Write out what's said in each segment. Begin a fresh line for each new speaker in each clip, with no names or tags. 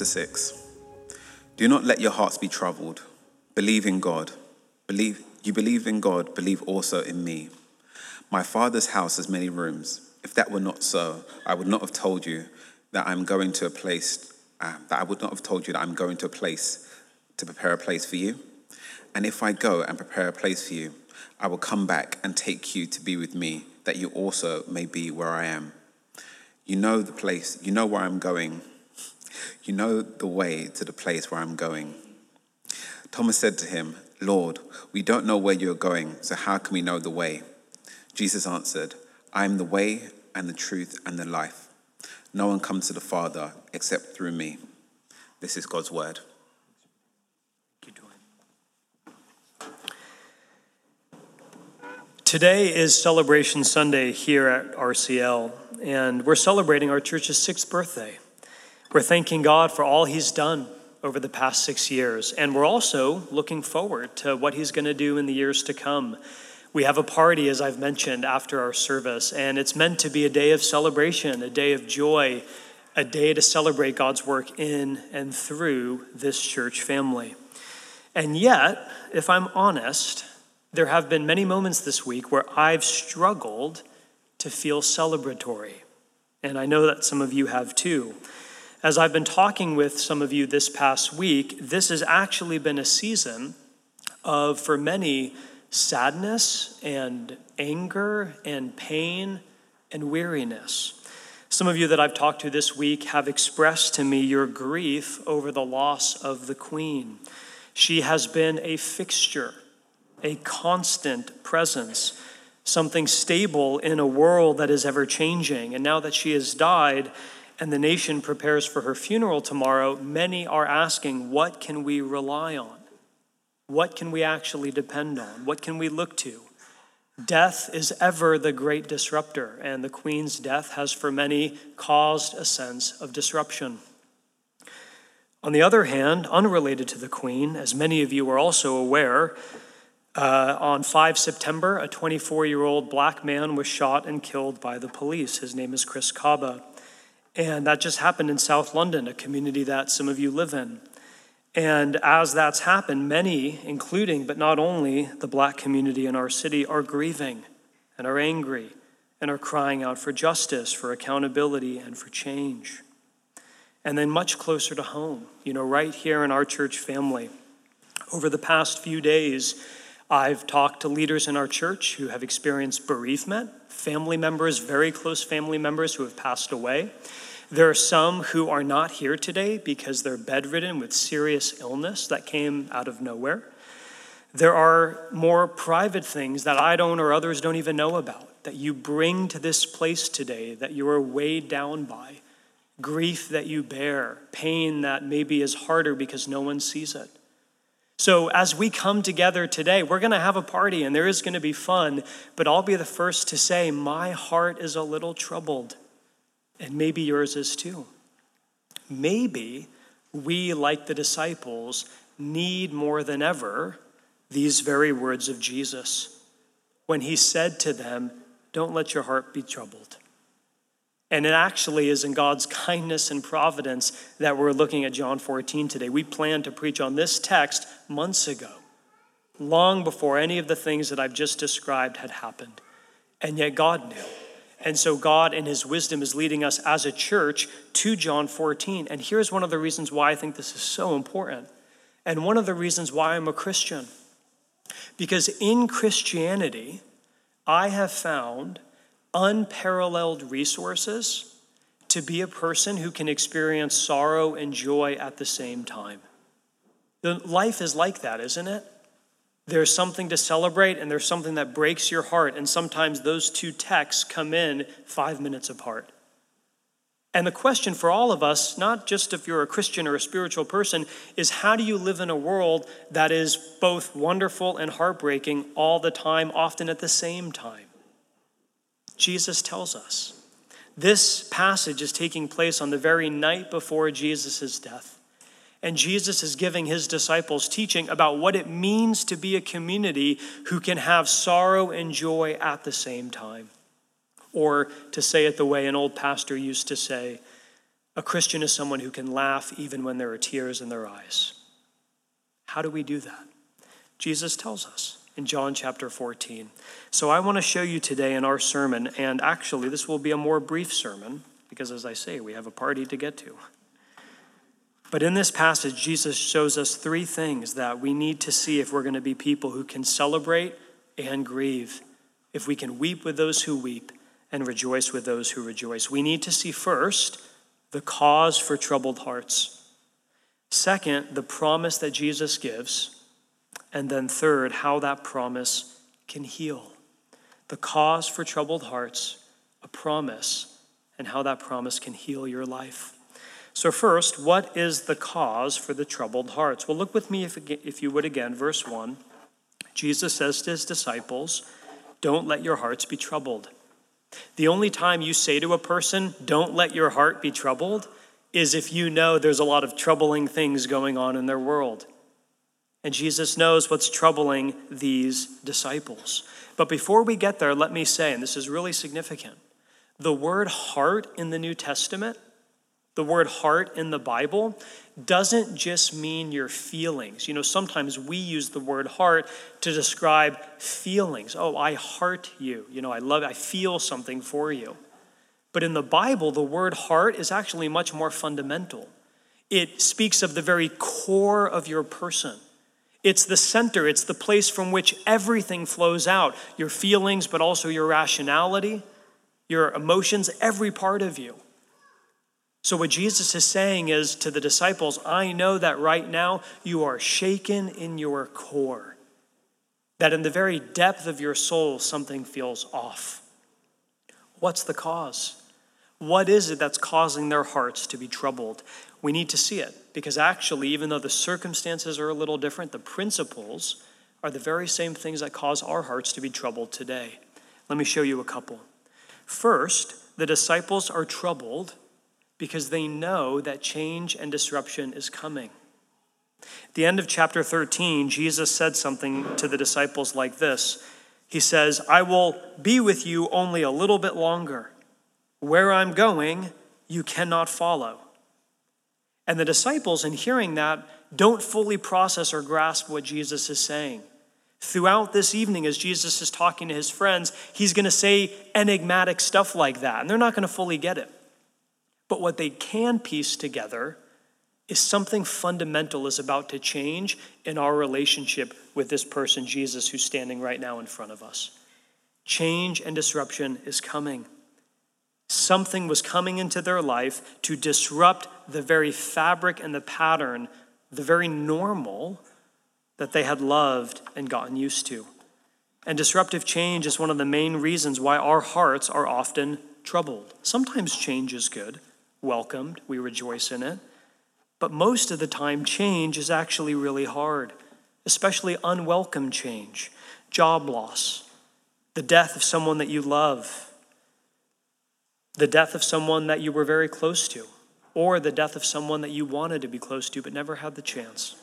14, 1 to 6. Do not let your hearts be troubled. Believe in God. Believe you believe in God, believe also in me. My father's house has many rooms. If that were not so, I would not have told you that I'm going to a place uh, that I would not have told you that I'm going to a place to prepare a place for you. And if I go and prepare a place for you, I will come back and take you to be with me, that you also may be where I am. You know the place, you know where I'm going. You know the way to the place where I'm going. Thomas said to him, Lord, we don't know where you're going, so how can we know the way? Jesus answered, I am the way and the truth and the life. No one comes to the Father except through me. This is God's word.
Today is Celebration Sunday here at RCL, and we're celebrating our church's sixth birthday. We're thanking God for all He's done over the past six years, and we're also looking forward to what He's going to do in the years to come. We have a party, as I've mentioned, after our service, and it's meant to be a day of celebration, a day of joy, a day to celebrate God's work in and through this church family. And yet, if I'm honest, there have been many moments this week where I've struggled to feel celebratory. And I know that some of you have too. As I've been talking with some of you this past week, this has actually been a season of, for many, sadness and anger and pain and weariness. Some of you that I've talked to this week have expressed to me your grief over the loss of the Queen. She has been a fixture a constant presence, something stable in a world that is ever changing. And now that she has died and the nation prepares for her funeral tomorrow, many are asking, what can we rely on? What can we actually depend on? What can we look to? Death is ever the great disruptor, and the Queen's death has for many caused a sense of disruption. On the other hand, unrelated to the Queen, as many of you are also aware, uh, on 5 September, a 24 year old black man was shot and killed by the police. His name is Chris Kaba. And that just happened in South London, a community that some of you live in. And as that's happened, many, including but not only the black community in our city, are grieving and are angry and are crying out for justice, for accountability, and for change. And then, much closer to home, you know, right here in our church family, over the past few days, I've talked to leaders in our church who have experienced bereavement, family members, very close family members who have passed away. There are some who are not here today because they're bedridden with serious illness that came out of nowhere. There are more private things that I don't or others don't even know about that you bring to this place today that you are weighed down by, grief that you bear, pain that maybe is harder because no one sees it. So, as we come together today, we're going to have a party and there is going to be fun, but I'll be the first to say, my heart is a little troubled, and maybe yours is too. Maybe we, like the disciples, need more than ever these very words of Jesus when he said to them, Don't let your heart be troubled. And it actually is in God's kindness and providence that we're looking at John 14 today. We planned to preach on this text months ago, long before any of the things that I've just described had happened. And yet God knew. And so God, in His wisdom, is leading us as a church to John 14. And here's one of the reasons why I think this is so important, and one of the reasons why I'm a Christian. Because in Christianity, I have found unparalleled resources to be a person who can experience sorrow and joy at the same time. Life is like that, isn't it? There's something to celebrate and there's something that breaks your heart, and sometimes those two texts come in five minutes apart. And the question for all of us, not just if you're a Christian or a spiritual person, is how do you live in a world that is both wonderful and heartbreaking all the time, often at the same time? Jesus tells us. This passage is taking place on the very night before Jesus' death. And Jesus is giving his disciples teaching about what it means to be a community who can have sorrow and joy at the same time. Or to say it the way an old pastor used to say, A Christian is someone who can laugh even when there are tears in their eyes. How do we do that? Jesus tells us in John chapter 14. So I want to show you today in our sermon, and actually, this will be a more brief sermon because, as I say, we have a party to get to. But in this passage, Jesus shows us three things that we need to see if we're going to be people who can celebrate and grieve, if we can weep with those who weep and rejoice with those who rejoice. We need to see first the cause for troubled hearts, second, the promise that Jesus gives, and then third, how that promise can heal. The cause for troubled hearts, a promise, and how that promise can heal your life. So, first, what is the cause for the troubled hearts? Well, look with me, if, if you would, again, verse 1. Jesus says to his disciples, Don't let your hearts be troubled. The only time you say to a person, Don't let your heart be troubled, is if you know there's a lot of troubling things going on in their world. And Jesus knows what's troubling these disciples. But before we get there, let me say, and this is really significant the word heart in the New Testament the word heart in the Bible doesn't just mean your feelings. You know, sometimes we use the word heart to describe feelings. Oh, I heart you. You know, I love, I feel something for you. But in the Bible, the word heart is actually much more fundamental. It speaks of the very core of your person. It's the center, it's the place from which everything flows out your feelings, but also your rationality, your emotions, every part of you. So, what Jesus is saying is to the disciples, I know that right now you are shaken in your core, that in the very depth of your soul, something feels off. What's the cause? What is it that's causing their hearts to be troubled? We need to see it because actually, even though the circumstances are a little different, the principles are the very same things that cause our hearts to be troubled today. Let me show you a couple. First, the disciples are troubled because they know that change and disruption is coming. At the end of chapter 13, Jesus said something to the disciples like this He says, I will be with you only a little bit longer. Where I'm going, you cannot follow. And the disciples, in hearing that, don't fully process or grasp what Jesus is saying. Throughout this evening, as Jesus is talking to his friends, he's going to say enigmatic stuff like that, and they're not going to fully get it. But what they can piece together is something fundamental is about to change in our relationship with this person, Jesus, who's standing right now in front of us. Change and disruption is coming. Something was coming into their life to disrupt the very fabric and the pattern, the very normal that they had loved and gotten used to. And disruptive change is one of the main reasons why our hearts are often troubled. Sometimes change is good welcomed, we rejoice in it. But most of the time, change is actually really hard, especially unwelcome change, job loss, the death of someone that you love, the death of someone that you were very close to, or the death of someone that you wanted to be close to but never had the chance.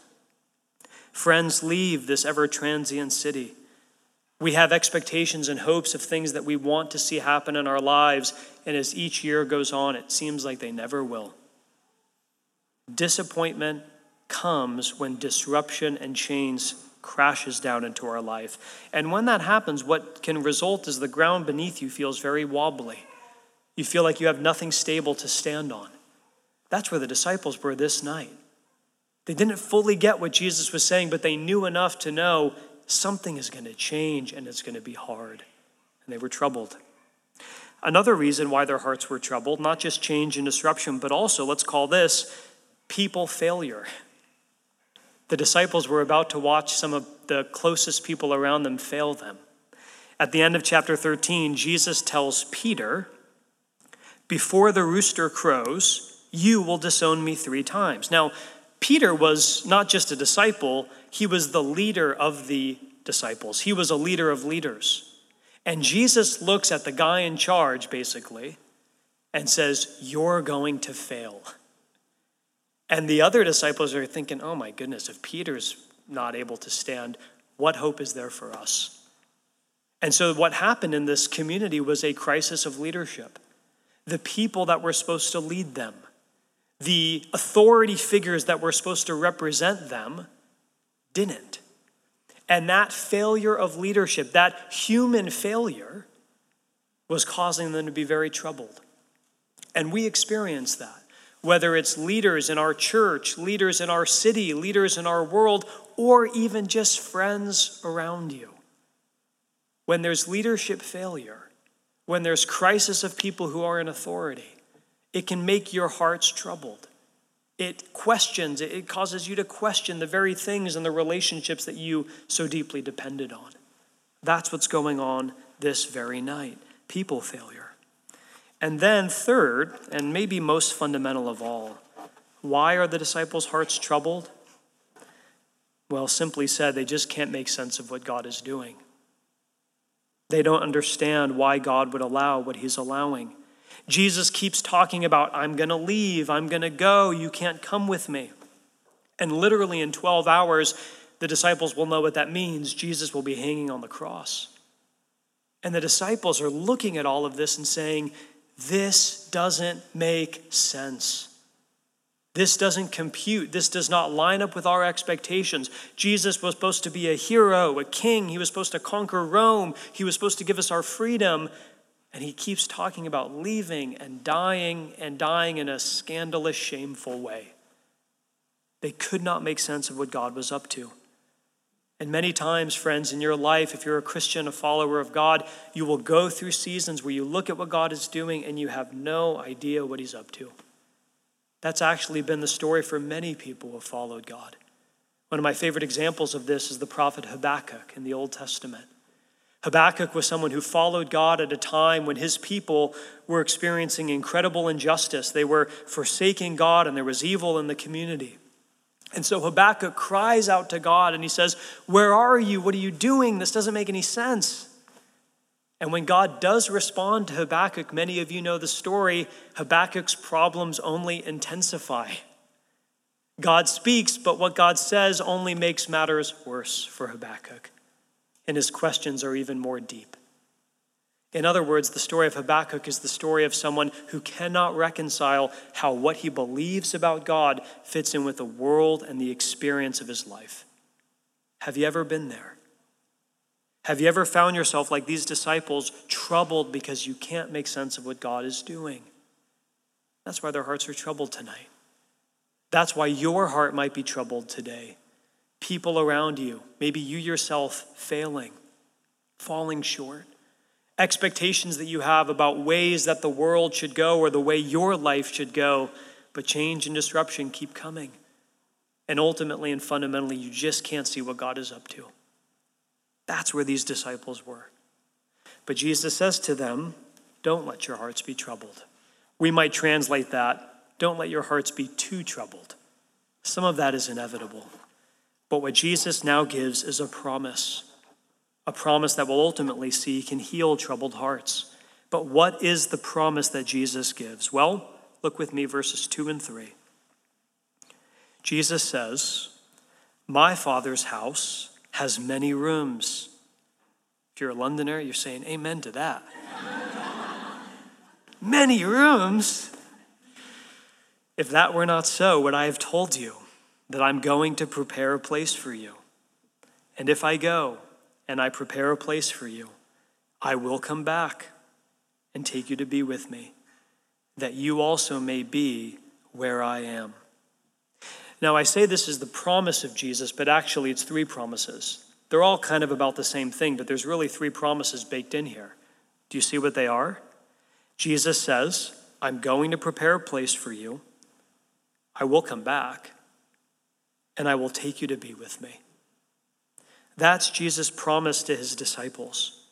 Friends leave this ever transient city we have expectations and hopes of things that we want to see happen in our lives, and as each year goes on, it seems like they never will. Disappointment comes when disruption and change crashes down into our life. And when that happens, what can result is the ground beneath you feels very wobbly. You feel like you have nothing stable to stand on. That's where the disciples were this night. They didn't fully get what Jesus was saying, but they knew enough to know something is going to change and it's going to be hard. And they were troubled. Another reason why their hearts were troubled, not just change and disruption, but also, let's call this people failure. The disciples were about to watch some of the closest people around them fail them. At the end of chapter 13, Jesus tells Peter, Before the rooster crows, you will disown me three times. Now, Peter was not just a disciple, he was the leader of the disciples. He was a leader of leaders. And Jesus looks at the guy in charge, basically, and says, You're going to fail. And the other disciples are thinking, Oh my goodness, if Peter's not able to stand, what hope is there for us? And so, what happened in this community was a crisis of leadership. The people that were supposed to lead them The authority figures that were supposed to represent them didn't. And that failure of leadership, that human failure, was causing them to be very troubled. And we experience that. Whether it's leaders in our church, leaders in our city, leaders in our world, or even just friends around you. When there's leadership failure, when there's crisis of people who are in authority, it can make your hearts troubled. It questions, it causes you to question the very things and the relationships that you so deeply depended on. That's what's going on this very night people failure. And then, third, and maybe most fundamental of all, why are the disciples' hearts troubled? Well, simply said, they just can't make sense of what God is doing. They don't understand why God would allow what He's allowing. Jesus keeps talking about, I'm going to leave, I'm going to go, you can't come with me. And literally in 12 hours, the disciples will know what that means. Jesus will be hanging on the cross. And the disciples are looking at all of this and saying, This doesn't make sense. This doesn't compute. This does not line up with our expectations. Jesus was supposed to be a hero, a king. He was supposed to conquer Rome. He was supposed to give us our freedom. And he keeps talking about leaving and dying and dying in a scandalous, shameful way. They could not make sense of what God was up to. And many times, friends, in your life, if you're a Christian, a follower of God, you will go through seasons where you look at what God is doing and you have no idea what He's up to. That's actually been the story for many people who have followed God. One of my favorite examples of this is the prophet Habakkuk in the Old Testament. Habakkuk was someone who followed God at a time when his people were experiencing incredible injustice. They were forsaking God and there was evil in the community. And so Habakkuk cries out to God and he says, Where are you? What are you doing? This doesn't make any sense. And when God does respond to Habakkuk, many of you know the story, Habakkuk's problems only intensify. God speaks, but what God says only makes matters worse for Habakkuk. And his questions are even more deep. In other words, the story of Habakkuk is the story of someone who cannot reconcile how what he believes about God fits in with the world and the experience of his life. Have you ever been there? Have you ever found yourself like these disciples, troubled because you can't make sense of what God is doing? That's why their hearts are troubled tonight. That's why your heart might be troubled today. People around you, maybe you yourself failing, falling short expectations that you have about ways that the world should go or the way your life should go, but change and disruption keep coming. And ultimately and fundamentally, you just can't see what God is up to. That's where these disciples were. But Jesus says to them, Don't let your hearts be troubled. We might translate that, Don't let your hearts be too troubled. Some of that is inevitable. But what Jesus now gives is a promise a promise that we'll ultimately see can heal troubled hearts. But what is the promise that Jesus gives? Well, look with me, verses 2 and 3. Jesus says, My Father's house has many rooms. If you're a Londoner, you're saying amen to that. many rooms? If that were not so, would I have told you that I'm going to prepare a place for you? And if I go, and I prepare a place for you, I will come back and take you to be with me, that you also may be where I am. Now, I say this is the promise of Jesus, but actually it's three promises. They're all kind of about the same thing, but there's really three promises baked in here. Do you see what they are? Jesus says, I'm going to prepare a place for you. I will come back, and I will take you to be with me. That's Jesus' promise to his disciples.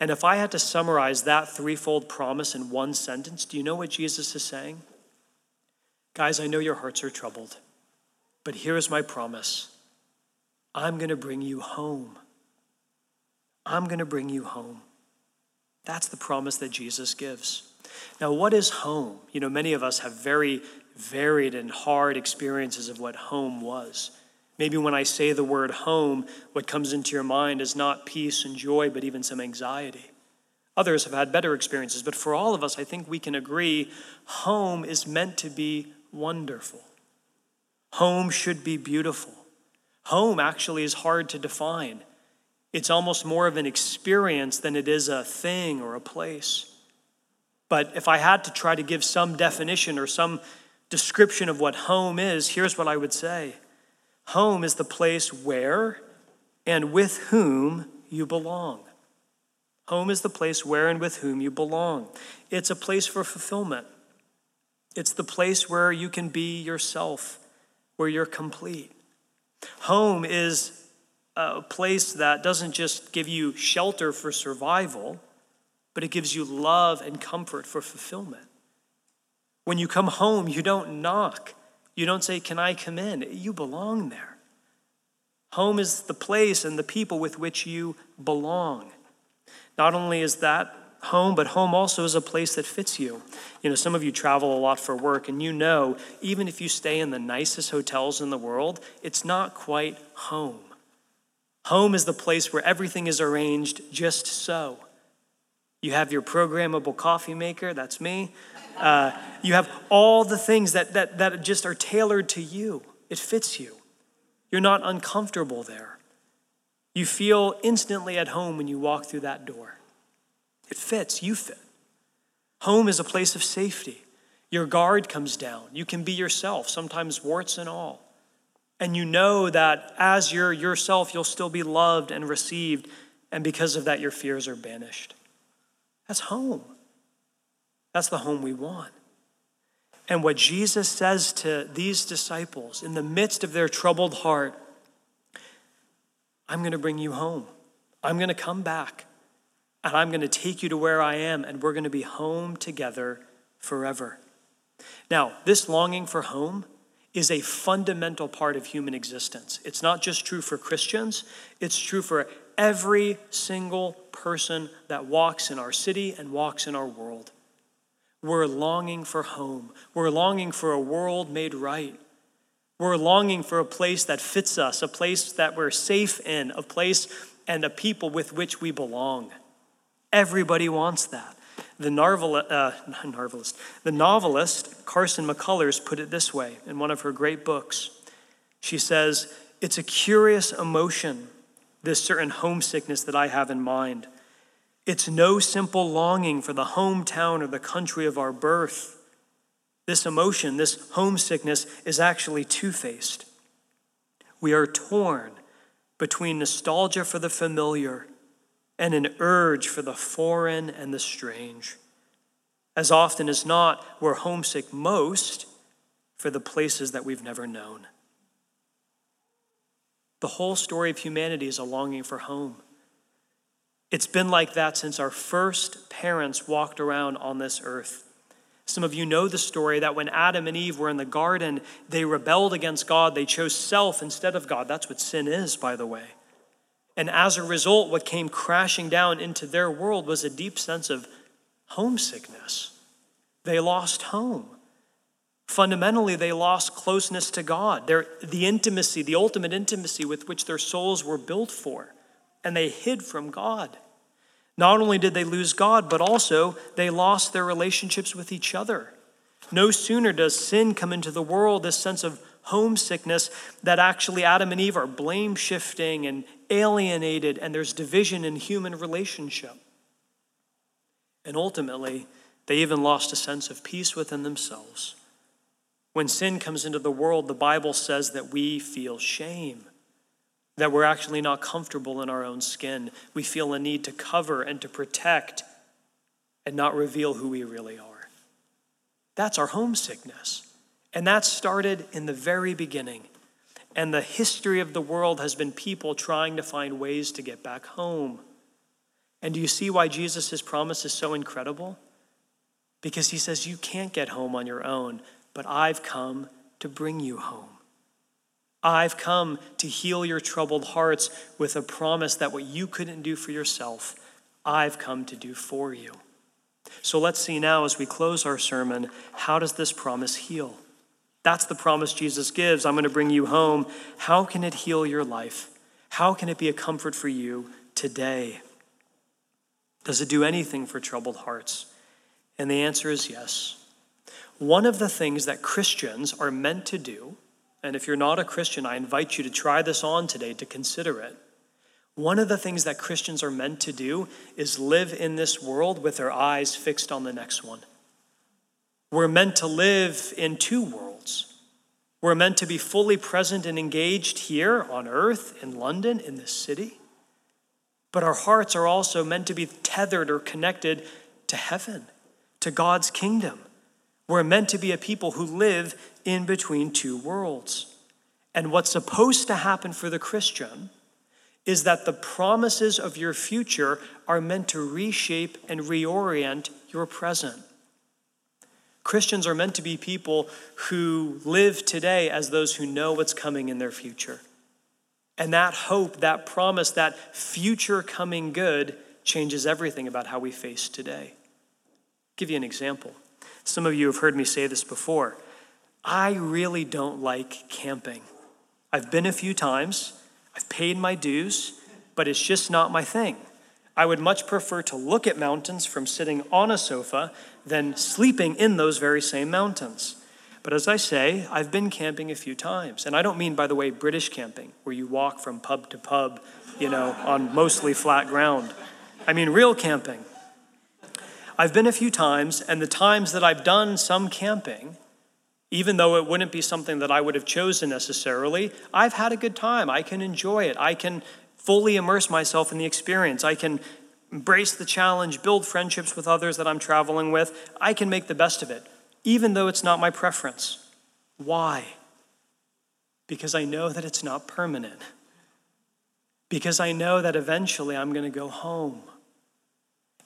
And if I had to summarize that threefold promise in one sentence, do you know what Jesus is saying? Guys, I know your hearts are troubled, but here's my promise I'm going to bring you home. I'm going to bring you home. That's the promise that Jesus gives. Now, what is home? You know, many of us have very varied and hard experiences of what home was. Maybe when I say the word home, what comes into your mind is not peace and joy, but even some anxiety. Others have had better experiences, but for all of us, I think we can agree home is meant to be wonderful. Home should be beautiful. Home actually is hard to define. It's almost more of an experience than it is a thing or a place. But if I had to try to give some definition or some description of what home is, here's what I would say Home is the place where and with whom you belong. Home is the place where and with whom you belong. It's a place for fulfillment. It's the place where you can be yourself, where you're complete. Home is a place that doesn't just give you shelter for survival, but it gives you love and comfort for fulfillment. When you come home, you don't knock. You don't say, Can I come in? You belong there. Home is the place and the people with which you belong. Not only is that home, but home also is a place that fits you. You know, some of you travel a lot for work, and you know, even if you stay in the nicest hotels in the world, it's not quite home. Home is the place where everything is arranged just so. You have your programmable coffee maker, that's me. Uh, you have all the things that, that, that just are tailored to you. It fits you. You're not uncomfortable there. You feel instantly at home when you walk through that door. It fits, you fit. Home is a place of safety. Your guard comes down. You can be yourself, sometimes warts and all. And you know that as you're yourself, you'll still be loved and received. And because of that, your fears are banished. That's home. That's the home we want. And what Jesus says to these disciples in the midst of their troubled heart I'm going to bring you home. I'm going to come back. And I'm going to take you to where I am, and we're going to be home together forever. Now, this longing for home is a fundamental part of human existence. It's not just true for Christians, it's true for every single person that walks in our city and walks in our world. We're longing for home. We're longing for a world made right. We're longing for a place that fits us, a place that we're safe in, a place and a people with which we belong. Everybody wants that. The, narvel, uh, novelist, the novelist Carson McCullers put it this way in one of her great books. She says, It's a curious emotion, this certain homesickness that I have in mind. It's no simple longing for the hometown or the country of our birth. This emotion, this homesickness, is actually two faced. We are torn between nostalgia for the familiar and an urge for the foreign and the strange. As often as not, we're homesick most for the places that we've never known. The whole story of humanity is a longing for home. It's been like that since our first parents walked around on this earth. Some of you know the story that when Adam and Eve were in the garden, they rebelled against God. They chose self instead of God. That's what sin is, by the way. And as a result, what came crashing down into their world was a deep sense of homesickness. They lost home. Fundamentally, they lost closeness to God, their, the intimacy, the ultimate intimacy with which their souls were built for, and they hid from God. Not only did they lose God, but also they lost their relationships with each other. No sooner does sin come into the world, this sense of homesickness, that actually Adam and Eve are blame shifting and alienated, and there's division in human relationship. And ultimately, they even lost a sense of peace within themselves. When sin comes into the world, the Bible says that we feel shame, that we're actually not comfortable in our own skin. We feel a need to cover and to protect and not reveal who we really are. That's our homesickness. And that started in the very beginning. And the history of the world has been people trying to find ways to get back home. And do you see why Jesus' promise is so incredible? Because he says, You can't get home on your own, but I've come to bring you home. I've come to heal your troubled hearts with a promise that what you couldn't do for yourself, I've come to do for you. So let's see now as we close our sermon how does this promise heal? That's the promise Jesus gives. I'm going to bring you home. How can it heal your life? How can it be a comfort for you today? Does it do anything for troubled hearts? And the answer is yes. one of the things that Christians are meant to do, and if you're not a Christian, I invite you to try this on today to consider it. One of the things that Christians are meant to do is live in this world with their eyes fixed on the next one. We're meant to live in two worlds. We're meant to be fully present and engaged here on earth, in London, in this city. But our hearts are also meant to be tethered or connected to heaven, to God's kingdom. We're meant to be a people who live in between two worlds. And what's supposed to happen for the Christian is that the promises of your future are meant to reshape and reorient your present. Christians are meant to be people who live today as those who know what's coming in their future. And that hope, that promise, that future coming good changes everything about how we face today. I'll give you an example. Some of you have heard me say this before. I really don't like camping. I've been a few times. I've paid my dues, but it's just not my thing. I would much prefer to look at mountains from sitting on a sofa than sleeping in those very same mountains. But as I say, I've been camping a few times. And I don't mean, by the way, British camping, where you walk from pub to pub, you know, on mostly flat ground. I mean real camping. I've been a few times, and the times that I've done some camping, even though it wouldn't be something that I would have chosen necessarily, I've had a good time. I can enjoy it. I can fully immerse myself in the experience. I can embrace the challenge, build friendships with others that I'm traveling with. I can make the best of it, even though it's not my preference. Why? Because I know that it's not permanent. Because I know that eventually I'm going to go home.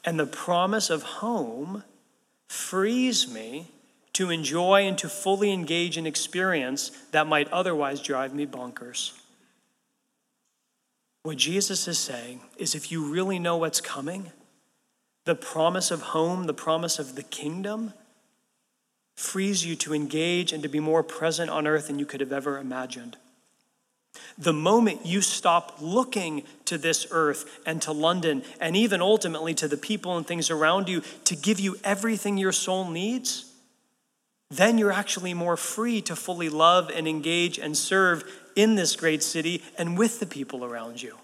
And the promise of home frees me to enjoy and to fully engage in experience that might otherwise drive me bonkers. What Jesus is saying is if you really know what's coming, the promise of home, the promise of the kingdom, frees you to engage and to be more present on earth than you could have ever imagined. The moment you stop looking to this earth and to London, and even ultimately to the people and things around you to give you everything your soul needs, then you're actually more free to fully love and engage and serve in this great city and with the people around you.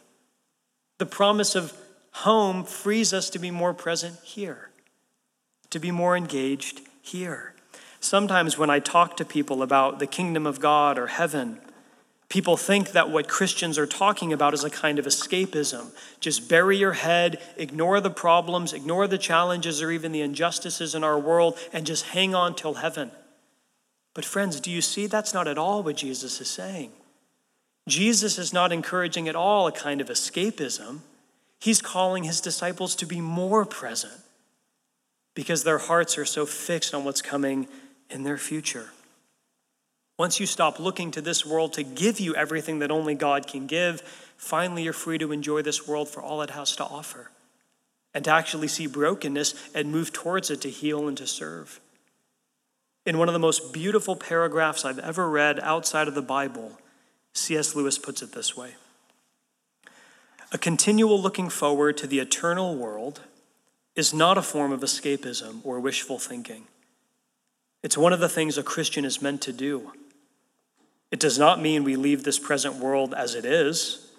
The promise of home frees us to be more present here, to be more engaged here. Sometimes when I talk to people about the kingdom of God or heaven, People think that what Christians are talking about is a kind of escapism. Just bury your head, ignore the problems, ignore the challenges or even the injustices in our world, and just hang on till heaven. But, friends, do you see that's not at all what Jesus is saying? Jesus is not encouraging at all a kind of escapism. He's calling his disciples to be more present because their hearts are so fixed on what's coming in their future. Once you stop looking to this world to give you everything that only God can give, finally you're free to enjoy this world for all it has to offer and to actually see brokenness and move towards it to heal and to serve. In one of the most beautiful paragraphs I've ever read outside of the Bible, C.S. Lewis puts it this way A continual looking forward to the eternal world is not a form of escapism or wishful thinking. It's one of the things a Christian is meant to do. It does not mean we leave this present world as it is.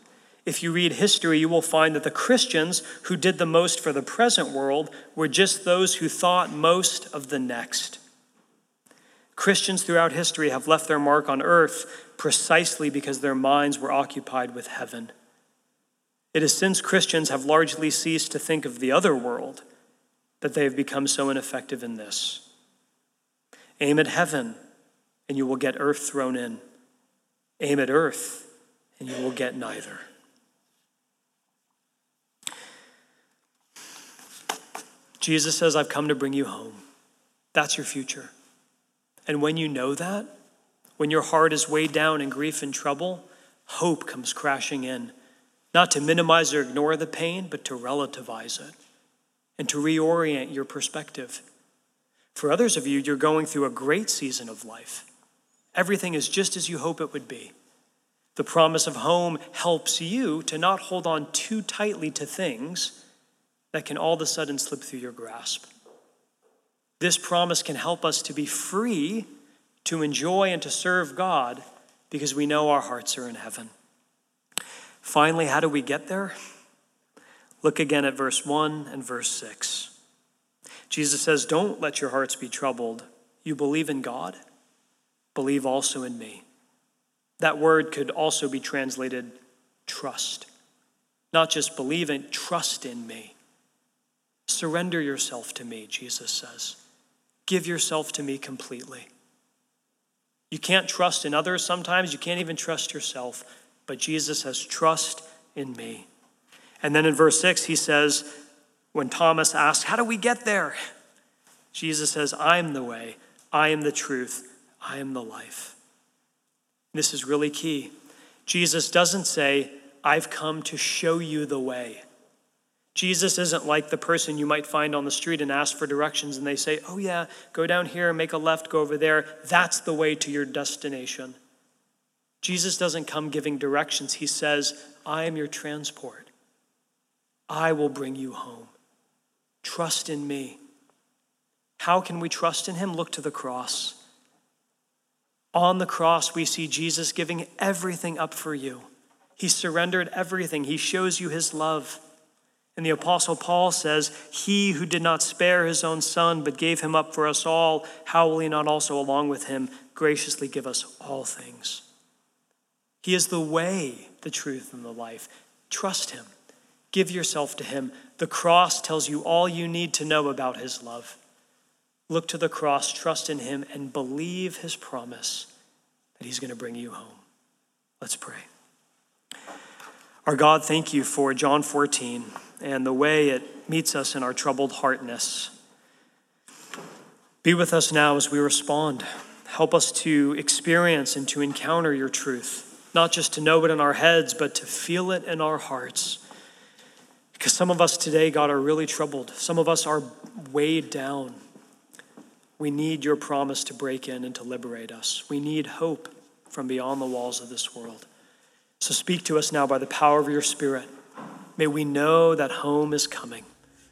If you read history, you will find that the Christians who did the most for the present world were just those who thought most of the next. Christians throughout history have left their mark on earth precisely because their minds were occupied with heaven. It is since Christians have largely ceased to think of the other world that they have become so ineffective in this. Aim at heaven, and you will get earth thrown in. Aim at earth, and you will get neither. Jesus says, I've come to bring you home. That's your future. And when you know that, when your heart is weighed down in grief and trouble, hope comes crashing in, not to minimize or ignore the pain, but to relativize it and to reorient your perspective. For others of you, you're going through a great season of life. Everything is just as you hope it would be. The promise of home helps you to not hold on too tightly to things that can all of a sudden slip through your grasp. This promise can help us to be free to enjoy and to serve God because we know our hearts are in heaven. Finally, how do we get there? Look again at verse 1 and verse 6. Jesus says, Don't let your hearts be troubled. You believe in God, believe also in me. That word could also be translated trust. Not just believe in, trust in me. Surrender yourself to me, Jesus says. Give yourself to me completely. You can't trust in others sometimes, you can't even trust yourself, but Jesus says, Trust in me. And then in verse 6, he says, when Thomas asks, How do we get there? Jesus says, I am the way, I am the truth, I am the life. This is really key. Jesus doesn't say, I've come to show you the way. Jesus isn't like the person you might find on the street and ask for directions, and they say, Oh, yeah, go down here, make a left, go over there. That's the way to your destination. Jesus doesn't come giving directions. He says, I am your transport. I will bring you home. Trust in me. How can we trust in him? Look to the cross. On the cross, we see Jesus giving everything up for you. He surrendered everything, he shows you his love. And the Apostle Paul says, He who did not spare his own son, but gave him up for us all, how will he not also, along with him, graciously give us all things? He is the way, the truth, and the life. Trust him. Give yourself to him. The cross tells you all you need to know about his love. Look to the cross, trust in him, and believe his promise that he's going to bring you home. Let's pray. Our God, thank you for John 14 and the way it meets us in our troubled heartness. Be with us now as we respond. Help us to experience and to encounter your truth, not just to know it in our heads, but to feel it in our hearts. Because some of us today, God, are really troubled. Some of us are weighed down. We need your promise to break in and to liberate us. We need hope from beyond the walls of this world. So speak to us now by the power of your Spirit. May we know that home is coming.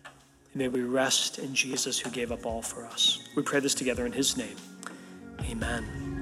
And may we rest in Jesus who gave up all for us. We pray this together in his name. Amen.